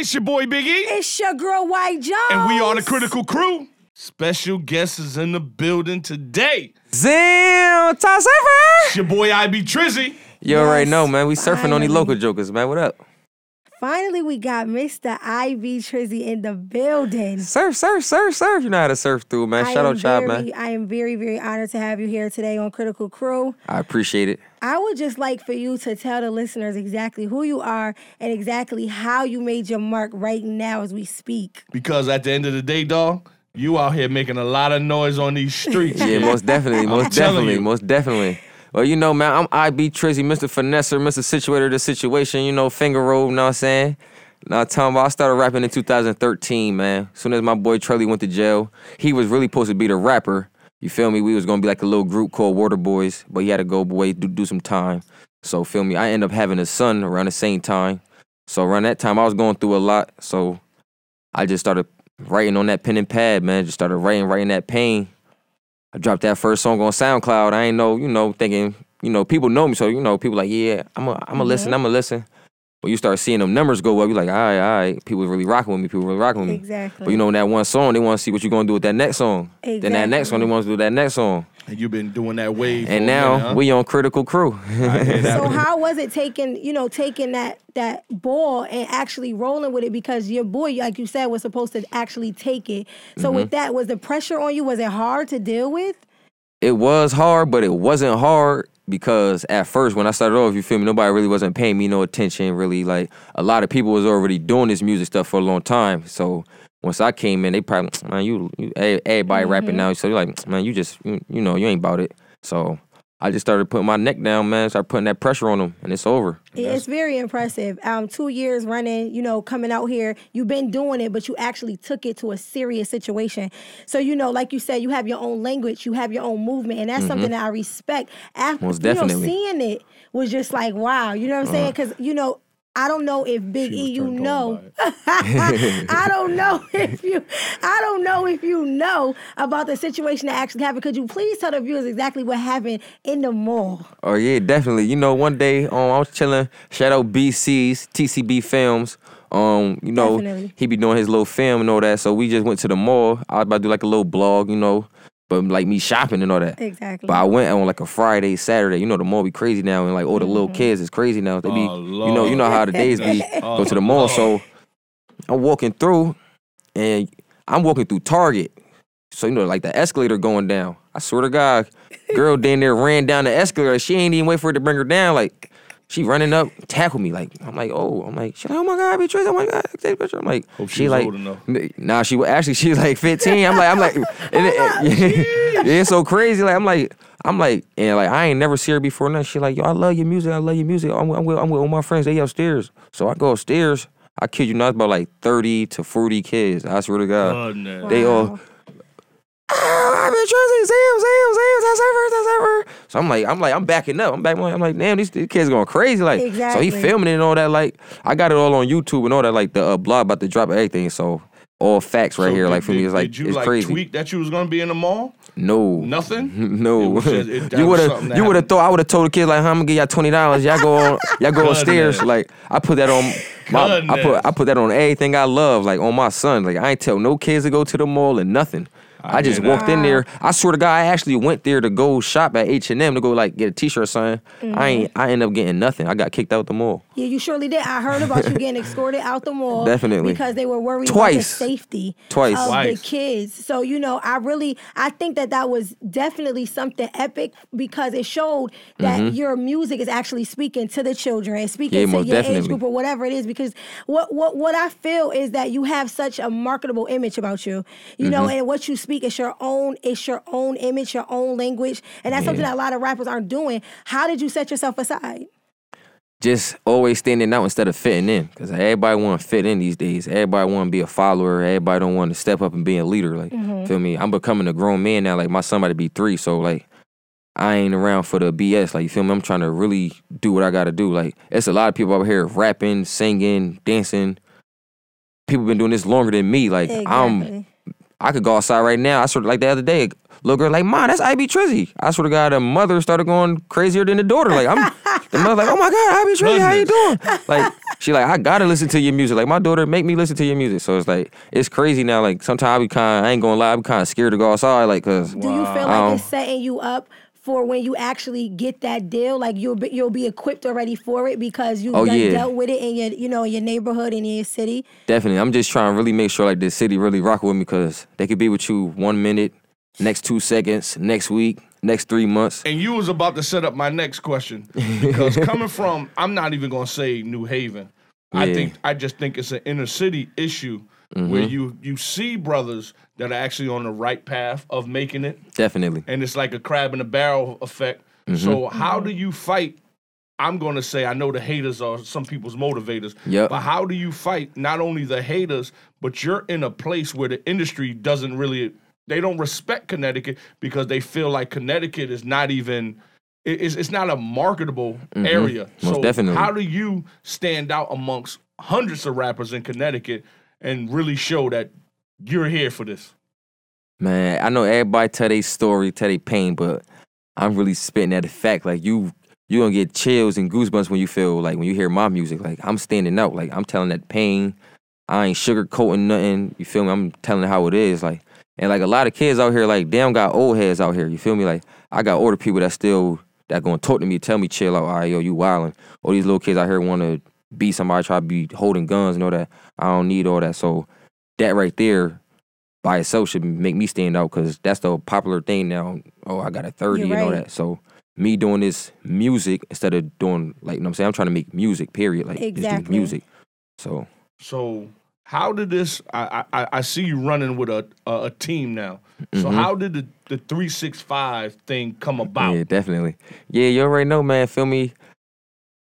It's your boy Big E, It's your girl White Jones. and we are the Critical Crew. Special guest is in the building today. Zim, Toss Surfer. It's your boy IB Trizzy. You already know, man. We surfing on these local jokers, man. What up? Finally, we got Mr. IB Trizzy in the building. Surf, surf, surf, surf. You know how to surf through, man. I Shout out, Chop, very, man. I am very, very honored to have you here today on Critical Crew. I appreciate it. I would just like for you to tell the listeners exactly who you are and exactly how you made your mark right now as we speak. Because at the end of the day, dog, you out here making a lot of noise on these streets. Yeah, most definitely, most definitely, you. most definitely. Well, you know, man, I'm IB Trizzy, Mr. Finesser, Mr. Situator the situation, you know, finger roll, you know what I'm saying? Now, Tom, I started rapping in 2013, man. As soon as my boy Charlie went to jail, he was really supposed to be the rapper. You feel me? We was gonna be like a little group called Water Boys, but he had to go away, do, do some time. So, feel me? I end up having a son around the same time. So, around that time, I was going through a lot. So, I just started writing on that pen and pad, man. Just started writing, writing that pain. I dropped that first song on SoundCloud. I ain't know, you know, thinking, you know, people know me, so you know, people like, yeah, I'm a, I'm a listen, mm-hmm. I'm a listen. But you start seeing them numbers go up, you're like, all right, all right, people really rocking with me, people really rocking with me. Exactly. But you know, in that one song, they want to see what you're gonna do with that next song. Exactly. Then that next one, they want to do that next song. And you've been doing that wave. And now minute, huh? we on Critical Crew. I hear that. So how was it taking, you know, taking that that ball and actually rolling with it because your boy, like you said, was supposed to actually take it. So Mm-hmm. with that, was the pressure on you? Was it hard to deal with? it was hard, but it wasn't hard because at first when I started off, you feel me, nobody really wasn't paying me no attention. Really, like a lot of people was already doing this music stuff for a long time. So once I came in, they probably man, you, you everybody rapping mm-hmm. now. So you're like, man, you just you, you know you ain't about it. So I just started putting my neck down, man. Started putting that pressure on them, and it's over. It's very impressive. Um, two years running, you know, coming out here, you've been doing it, but you actually took it to a serious situation. So, you know, like you said, you have your own language, you have your own movement, and that's something that I respect. After, Mm-hmm. Most You know, definitely. Uh-huh. seeing it was just like, wow. You know what I'm saying? Because, you know, I don't know if Big She E, you know. I don't know if you, I don't know if you know about the situation that actually happened. Could you please tell the viewers exactly what happened in the mall? Oh yeah, definitely. You know, one day um, I was chilling. Shout out BC's TCB Films. Um, you know, Definitely. he be doing his little film and all that. So we just went to the mall. I was about to do like a little blog, you know, but like me shopping and all that. Exactly. But I went on like a Friday, Saturday. You know, the mall be crazy now, and like all the little Mm-hmm. kids is crazy now. They be, Oh, you know, you know how the days be. Oh, Go to the mall. Lord. So I'm walking through, and I'm walking through Target. So you know, like the escalator going down. I swear to God, girl down there ran down the escalator. She ain't even wait for it to bring her down. Like she running up, tackle me. Like I'm like, oh, I'm like, she's like, oh my God, Beatrice, oh my God, take a picture. I'm like, Hope she she like, old nah, she wa- actually she's like 15. I'm like, I'm like, and it- oh yeah, it's so crazy. Like I'm like, I'm like, and like I ain't never see her before. Now she like, yo, I love your music. I love your music. I'm, with- I'm with, I'm with all my friends. They upstairs. So I go upstairs. I kid you not, it's about like 30 to 40 kids. I swear to God. Goodness. They all, Wow. ah, I've been trying to say Sam, Sam, Sam, that's ever, that's ever. So I'm like, I'm like, I'm backing up. I'm back. I'm like, damn, these, these kids going crazy. Like, so he filming it and all that. Like, I got it all on YouTube and all that. Like the uh, blog about to drop everything. So all facts right So here. did- like for me, it's like did you it's like crazy. tweak that you was gonna be in the mall? No, Nothing. no. Just- it- you would have, you would have thought I would have told the kids like, "Huh, I'm gonna give y'all twenty dollars. Y'all go on, y'all go upstairs. Like I put that on, my, I put I put that on everything I love. Like on my son. Like I ain't tell no kids to go to the mall and nothing. I I, just hear that. walked in there. I swear to God, I actually went there to go shop at H and M to go like get a T-shirt or something. I ain't. I ended up getting nothing. I got kicked out the mall. Yeah, you surely did. I heard about you getting escorted out the mall. Definitely. Because they were worried Twice. about the safety Twice. of Twice. the kids. So, you know, I really, I think that that was definitely something epic because it showed that your music is actually speaking to the children, speaking Mm-hmm. Yeah, to most your age group or whatever it is. Because what, what, what I feel is that you have such a marketable image about you, you know, Mm-hmm. and what you speak is your own, it's your own image, your own language. And that's something that a lot of rappers aren't doing. How did you set yourself aside? just always standing out instead of fitting in. Because everybody want to fit in these days. Everybody want to be a follower. Everybody don't want to step up and be a leader. Like, mm-hmm. feel me? I'm becoming a grown man now. Like, my son about to be three. So, like, I ain't around for the BS. Like, you feel me? I'm trying to really do what I got to do. Like, it's a lot of people out here rapping, singing, dancing. People been doing this longer than me. Like, I'm Exactly. I could go outside right now. I sort of like the other day, little girl like, "Mom, that's IB Trizzy." I swear to God, the mother started going crazier than the daughter. Like I'm, the mother like, "Oh my God, IB Trizzy, how you doing?" Like she like, I gotta listen to your music. Like my daughter make me listen to your music. So it's like it's crazy now. Like sometimes I be kind, I ain't gonna lie, I be kind of scared to go outside. Like cause Do you feel like Um, it's setting you up for when you actually get that deal? Like you'll be, you'll be equipped already for it because you've Oh, done yeah. dealt with it in your you know in your neighborhood and in your city. definitely, I'm just trying to really make sure like the city really rock with me because they could be with you one minute, next two seconds, next week, next three months. And you was about to set up my next question because coming from, I'm not even gonna say New Haven. I think I just think it's an inner city issue where you you see brothers that are actually on the right path of making it, Definitely. and it's like a crab in a barrel effect. So how do you fight? I'm gonna say I know the haters are some people's motivators, Yep. but how do you fight not only the haters, but you're in a place where the industry doesn't really they don't respect Connecticut because they feel like Connecticut is not even it- it's, it's not a marketable area. Mm-hmm. Most so definitely. how do you stand out amongst hundreds of rappers in Connecticut and really show that you're here for this? Man, I know everybody tell their story, tell their pain, but I'm really spitting at the fact. Like you, you're gonna get chills and goosebumps when you feel like when you hear my music. Like I'm standing out. Like I'm telling that pain. I ain't sugarcoating nothing. You feel me? I'm telling how it is. Like and like a lot of kids out here, like damn, got old heads out here. You feel me? Like I got older people that still that gonna talk to me, tell me chill out. All right, yo, you wildin'. All these little kids out here want to be somebody, try to be holding guns and all that. I don't need all that. So that right there by itself should make me stand out because that's the popular thing now. Oh, I got a 30 You're and all right. that. So me doing this music instead of doing like you know what I'm saying, I'm trying to make music, period. Like just do Exactly. music. So So how did this? I I, I see you running with a a, a team now. So Mhm. how did the the three six five thing come about? Yeah, definitely. Yeah, you already know, man. Feel me?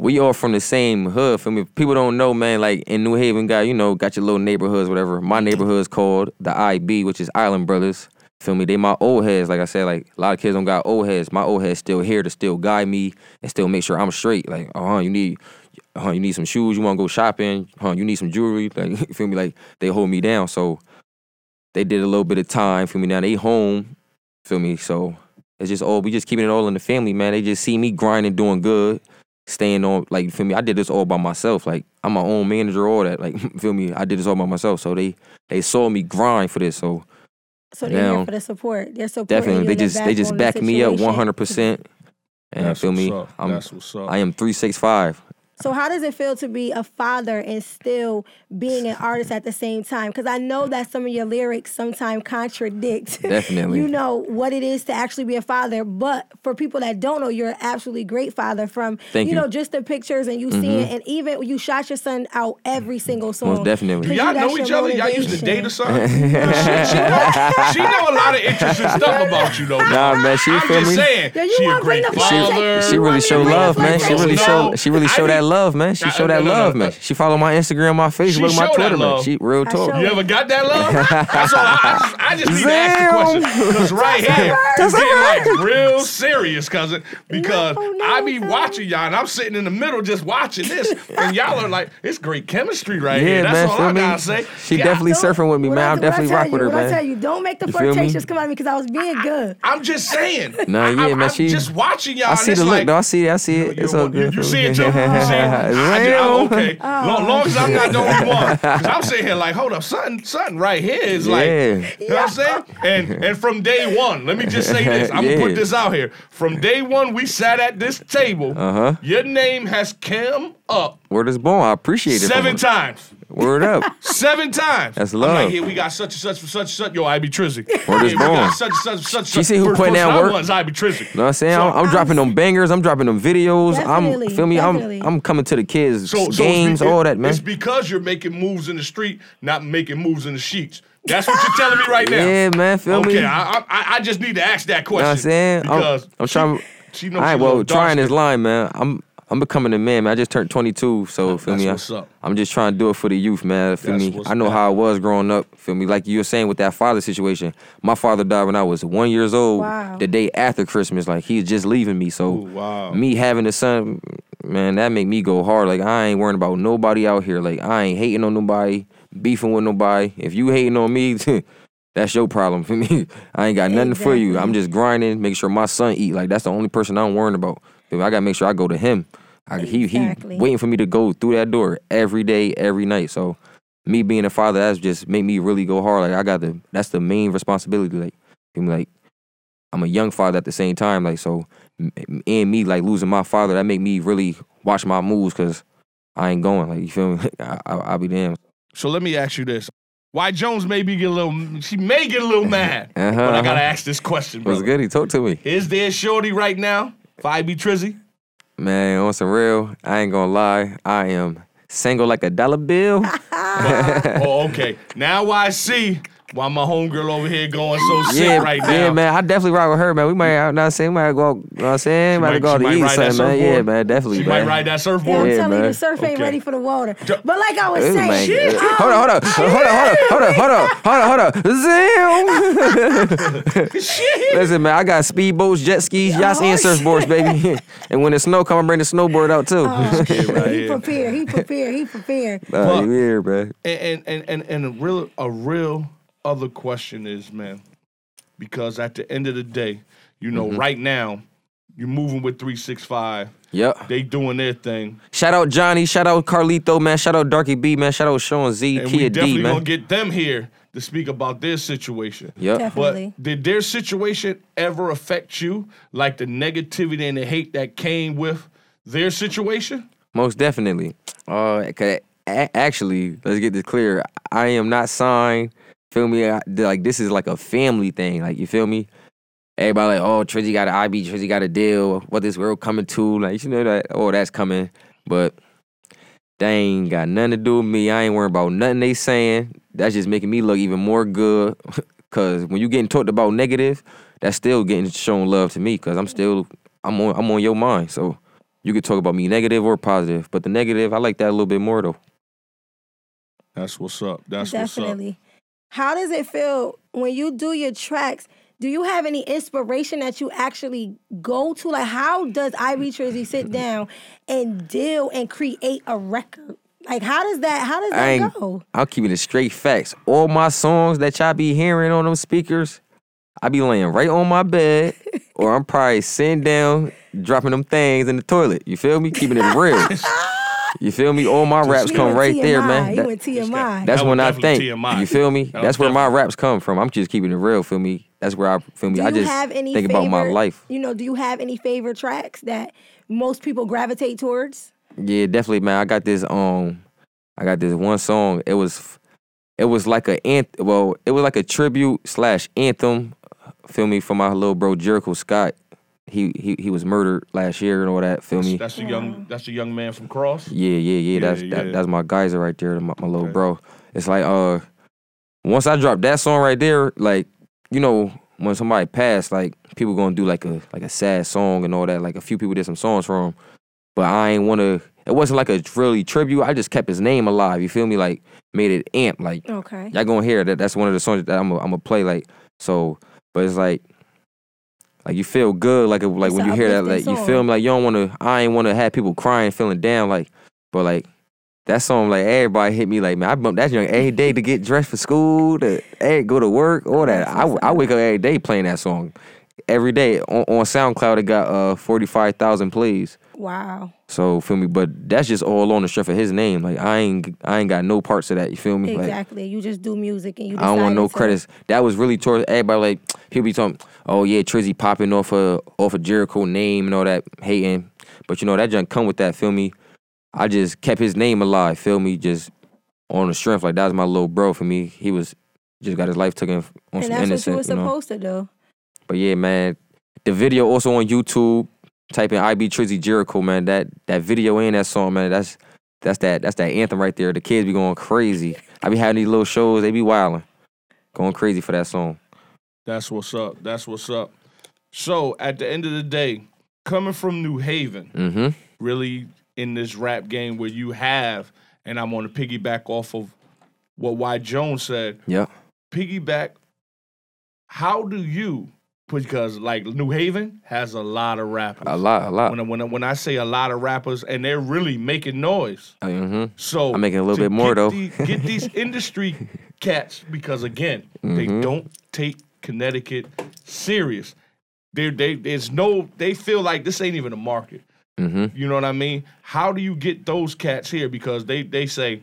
We all from the same hood. Feel me? People don't know, man. Like in New Haven, got you know, got your little neighborhoods, whatever. My neighborhood's called the IB, which is Island Brothers. Feel me? They my old heads. Like I said, like a lot of kids don't got old heads. My old head's still here to still guide me and still make sure I'm straight. Like, uh huh, you need, uh huh, you need some shoes. You want to go shopping? Huh? You need some jewelry? Like, feel me? Like they hold me down. So they did a little bit of time. Feel me? Now they home. Feel me? So it's just all we just keeping it all in the family, man. They just see me grinding, doing good, staying on. Like you feel me? I did this all by myself. Like I'm my own manager, all that. Like feel me? I did this all by myself. So they they saw me grind for this. So So they're here Now, for the support. They're supporting definitely they just they just back the me up 100. percent And That's feel what's me? up. I'm That's what's up. I am three six five. So how does it feel to be a father and still being an artist at the same time? Because I know that some of your lyrics sometimes contradict. Definitely. you know what it is to actually be a father, but for people that don't know, you're an absolutely great father. From Thank you you. Mm-hmm. know just the pictures and you seeing, and even you shot your son out every single song. Most definitely. Do 'Cause y'all know each your other? Y'all used to date or motivation. something? she, she, know, she know a lot of interesting stuff about you, though. Nah, man, she I'm feel just me? saying. Yo, you she a great father. She You really want show love, man. She really No, show she really I show that be- love, man. She show that no, no, love, no. man. She follow my Instagram, my She Facebook, my show that Twitter, man. She real talk. You ever got that love? That's all. I, I just, I just need to ask the question because right here it's getting like real serious, cousin. Because No, no, I be watching y'all and I'm sitting in the middle just watching this, and y'all are like, it's great chemistry right Yeah, here. That's man, all I me? gotta say. She God, definitely surfing with me, man. I- I'm what definitely tell rock you, with her, what I tell you, don't make the You feel me? flirtations come at me because I was being good. I'm just saying. Nah, I- yeah, man, I'm she- just watching y'all. I see the look, like, though. I see it. I see it. You, It's know all good. You, you for see me. it too? You? I, just, I'm okay. Long, long as I'm not the only one. Because I'm sitting here like, hold up, something, something right here is like, Yeah. you know what I'm saying? And and from day one, let me just say this. I'm Yeah. gonna put this out here. From day one, we sat at this table. Uh-huh. Your name has come up Word is born. I appreciate it. seven from her. times. Word up. Seven times. That's I'm love. like, here we got such and such for such and such. Yo, IB Trizzy. Word is Here we got born. Such and such for such and She see who First putting person that I work. was, IB Trizzy. Know what I'm saying? So, I'm, I'm dropping them bangers. I'm dropping them videos. I'm feel me. definitely. I'm I'm coming to the kids So, so games, it's be- all that, man. It's because you're making moves in the street, not making moves in the sheets. That's what you're telling me right now. Yeah, man. Feel me. Okay, I, I I just need to ask that question. know what I'm saying? I'm- Because I'm trying- She, she knows All right, well, trying this dark-skinned. line, man. I'm I'm becoming a man, man. I just turned 22, so feel that's me. I- what's up. I'm just trying to do it for the youth, man. Feel That's me. I know up. how I was growing up. Feel me. Like you were saying with that father situation. My father died when I was one years old. Wow. The day after Christmas, like he's just leaving me. So Ooh, wow. me having a son, man, that make me go hard. Like I ain't worrying about nobody out here. Like I ain't hating on nobody, beefing with nobody. If you hating on me. That's your problem for me. I ain't got nothing for you. I'm just grinding, make sure my son eat. Like that's the only person I'm worrying about. I gotta make sure I go to him. I, he Exactly. he waiting for me to go through that door every day, every night. So me being a father, that's just made me really go hard. Like I got the that's the main responsibility. Like feel me, like I'm a young father at the same time. Like so, and me like losing my father, that make me really watch my moves because I ain't going. Like you feel me? I, I, I'll be damned. So let me ask you this. Why Jones maybe get a little she may get a little mad. Uh-huh, but I uh-huh. gotta ask this question, bro. What's good? He talk to me, Is there a shorty right now? Five B Trizzy? Man. On some real, I ain't gonna lie. I am single like a dollar bill. oh, okay. Now I see why my homegirl over here going so sick yeah, right now. yeah, man. I definitely ride with her, man. We might, I'm not saying, we might go. You know what I'm saying, might, might- go to might eat something, man. Yeah, man. Definitely, She man. might ride that surfboard. Yeah, I'm surfboard. Yeah, telling you, the surf ain't Okay. ready for the water. But like I was This saying, man- shit, um, hold on, hold on, hold on, hold on, hold on, hold on, hold on, hold on. Zoom. Listen, man, I got speedboats, jet skis, yachts, Oh, and shit. surfboards, baby. and when the snow come, I bring the snowboard out too. Oh, Yeah, right he here. prepared. He prepared. He prepared. Nah, But- you here, man. And and and and a real a real other question is, man, because at the end of the day, you know, Mm-hmm. right now, you're moving with three six five. Yep. They doing their thing, Shout out Johnny. Shout out Carlito, man. Shout out Darky B, man. Shout out Sean Z, and Kia we D, definitely man. gonna get them here to speak about their situation. Yep. Definitely. But did their situation ever affect you, like the negativity and the hate that came with their situation? Most definitely. Uh, 'cause a- actually, let's get this clear. I am not signed. Feel me? Like this is like a family thing. Like you feel me? Everybody like, oh, Trizzy got an IB, Trizzy got a deal. What this world coming to? Like you know that? Oh, that's coming. But they ain't got nothing to do with me. I ain't worrying about nothing they saying. That's just making me look even more good. Cause when you getting talked about negative, that's still getting shown love to me. Cause I'm still I'm on I'm on your mind. So you could talk about me negative or positive, but the negative, I like that a little bit more though. That's what's up. That's what's up. Definitely. How does it feel when you do your tracks? Do you have any inspiration that you actually go to? Like, how does IB Trizzy sit down and deal and create a record? Like, how does that? How does I that go? I'm keeping it straight facts. All my songs that y'all be hearing on them speakers, I be laying right on my bed, or I'm probably sitting down, dropping them things in the toilet. You feel me? Keeping it real. You feel me? All my raps come right TMI. there, man. He That- went TMI. That that's was when I think. TMI. You feel me? That That's where my raps come from. I'm just keeping it real. Feel me? That's where I feel me. do I you just have any think favorite, about my life. You know, do you have any favorite tracks that most people gravitate towards? Yeah, definitely, man. I got this um I got this one song. It was it was like a anth- well, it was like a tribute slash anthem, feel me, for my little bro Jericho Scott. He he he was murdered last year and all that, feel me? That's the young. That's the young man from Cross. Yeah, yeah, yeah. That's Yeah, That, that's my geyser right there, my, my little Okay. bro. It's like uh once I dropped that song right there, like, you know, when somebody passed, like people gonna do like a like a sad song and all that. Like a few people did some songs for him. But I ain't wanna it wasn't like a really tribute. I just kept his name alive. You feel me? Like made it amp. Like Okay. y'all gonna hear that. That's one of the songs that I'm gonna play. Like so, but it's like, like you feel good. Like like It's when you hear that, like uplifting you feel me. Like you don't want to. I ain't want to have people crying, feeling down. Like, but like that song, like everybody hit me. Like man, I bump that young every day to get dressed for school, to hey, go to work, all that. I I wake up every day playing that song. Every day on, on SoundCloud, it got uh forty five thousand plays. Wow. So feel me, but that's just all on the strength of his name. Like I ain't, I ain't got no parts of that. You feel me? Like, Exactly. you just do music and you. I don't want no credits. That was really towards everybody. Like people be talking, oh yeah, Trizzy popping off a off a Jericho name and all that hating. But you know that junk come with that. Feel me? I just kept his name alive. Feel me? Just on the strength. Like that was my little bro for me. He was just got his life taken on And some that's what you innocent. were You know? supposed to do. But yeah, man, the video also on YouTube. Type in IB Trizzy Jericho, man. That that video and that song, man. That's that's that that's that anthem right there. The kids be going crazy. I be having these little shows. They be wilding, going crazy for that song. That's what's up. That's what's up. So at the end of the day, coming from New Haven, Mm-hmm. really in this rap game where you have, and I'm going to piggyback off of what Y Jones said. Yeah. Piggyback. How do you? Because like New Haven has a lot of rappers. A lot, a lot. When I, when I, when I say a lot of rappers, and they're really making noise. Mm-hmm. So I'm making a little bit more, get though. get these industry cats because again, they Mhm. don't take Connecticut serious. They they there's no they feel like this ain't even a market. Mm-hmm. You know what I mean? How do you get those cats here? Because they they say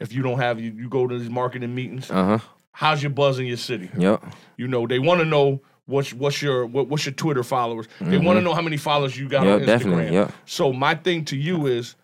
if you don't have you, you go to these marketing meetings. Uh huh. How's your buzz in your city? Yep. You know, they want to know what's what's your what, what's your Twitter followers. They want to know how many followers you got on Instagram. Mm-hmm. definitely, yep. So my thing to you is,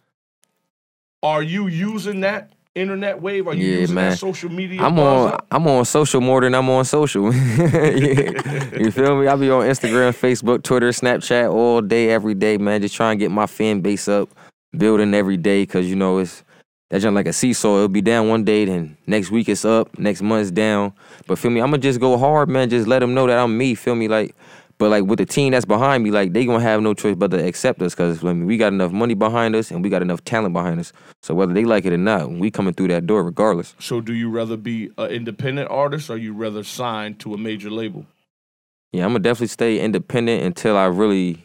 are you using that internet wave? Are you Yeah, using man. that social media? I'm on? I'm on social more than I'm on social. you feel me? I be on Instagram, Facebook, Twitter, Snapchat all day, every day, man. Just trying to get my fan base up, building every day, cause you know it's that's just like a seesaw. It'll be down one day, then next week it's up, next month it's down. But feel me, I'ma just go hard, man. Just let them know that I'm me. Feel me, like. But like with the team that's behind me, like they gonna have no choice but to accept us, cause I mean, we got enough money behind us and we got enough talent behind us. So whether they like it or not, we coming through that door regardless. So do you rather be an independent artist or you rather sign to a major label? Yeah, I'm gonna definitely stay independent until I really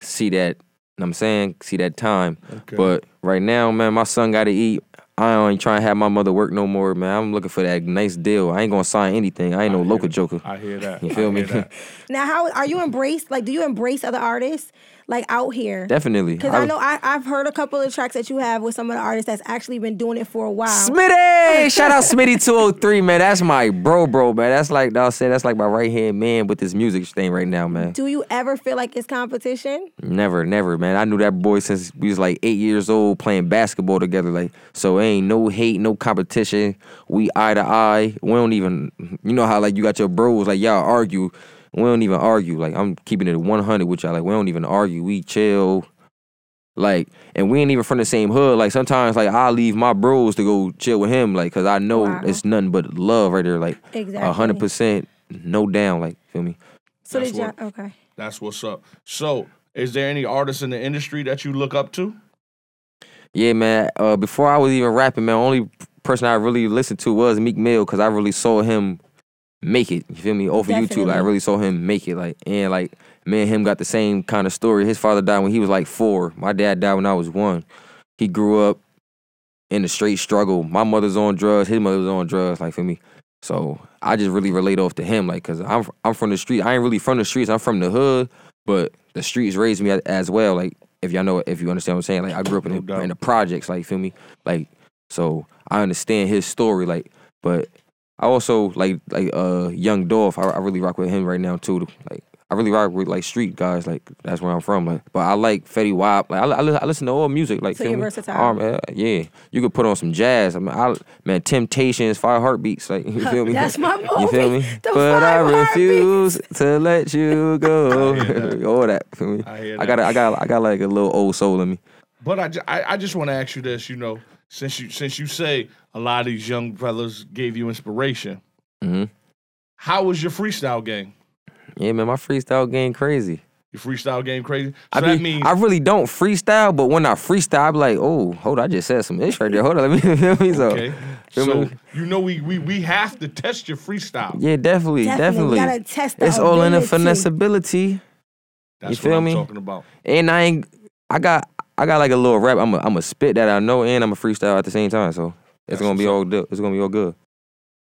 see that. Know what I'm saying see that time. Okay. But right now, man, my son got to eat. I ain't trying to have my mother work no more, man. I'm looking for that nice deal. I ain't gonna sign anything. I ain't no hear local that. joker. I hear that. You feel I me? Now, how are you embraced? Like, do you embrace other artists like out here? Definitely. Because I, know I, I've heard a couple of tracks that you have with some of the artists that's actually been doing it for a while. Smitty! Shout out Smitty 203, man. That's my bro, bro, man. That's like I said, that's like my right hand man with this music thing right now, man. Do you ever feel like it's competition? Never, never, man. I knew that boy since we was like eight years old playing basketball together. Like, so ain't no hate, no competition. We eye to eye. We don't even, you know how like you got your bros, like y'all argue. We don't even argue. Like I'm keeping it 100 with y'all. Like we don't even argue. We chill. Like, and we ain't even from the same hood. Like sometimes, like I leave my bros to go chill with him, like, cause I know Wow. it's nothing but love right there. Like, Exactly. hundred percent, no down. Like, feel me? So That's did y'all? Okay. That's what's up. So, is there any artists in the industry that you look up to? Yeah, man. Uh, before I was even rapping, man, only person I really listened to was Meek Mill because I really saw him make it. You feel me? Over YouTube, Definitely. I really saw him make it. Like, and like, me and him got the same kind of story. His father died when he was like four. My dad died when I was one. He grew up in the straight struggle. My mother's on drugs. His mother was on drugs. Like, for me. So I just really relate off to him, like, cause I'm I'm from the street. I ain't really from the streets. I'm from the hood, but the streets raised me as well. Like, if y'all know, if you understand what I'm saying, like, I grew up in the, in the projects. Like, feel me? Like, so I understand his story. Like, but I also like like uh Young Dolph. I, I really rock with him right now too. Like, I really rock with like street guys. Like, that's where I'm from. Like, but I like Fetty Wap. Like, I, I, li- I listen to all music. Like, So feel you're me? versatile. Um, uh, yeah, you could put on some jazz. I mean, I, man, Temptations, Five Heartbeats. Like, you feel me? That's my You feel me? The but I Five Heartbeats. refuse to let you go. I hear that. All that. Feel me? I hear I got, I got, I got like a little old soul in me. But I, ju- I, I just want to ask you this. You know, since you since you say a lot of these young brothers gave you inspiration, hmm how was your freestyle game? Yeah, man, my freestyle game crazy. Your freestyle game crazy. So I that be, means I really don't freestyle, but when I freestyle, I be like, oh, hold on, I just said some ish right there. Hold on, let me feel me. So, okay. So me? you know we, we we have to test your freestyle. yeah, definitely, Definitely. definitely. Gotta test the it's all in the ability. finesse ability. That's feel what I'm me? talking about. And I ain't, I got, I got like a little rap. I'm a, I'm a spit that I know, and I'm a freestyle at the same time. So it's That's gonna be all good. It's gonna be all good.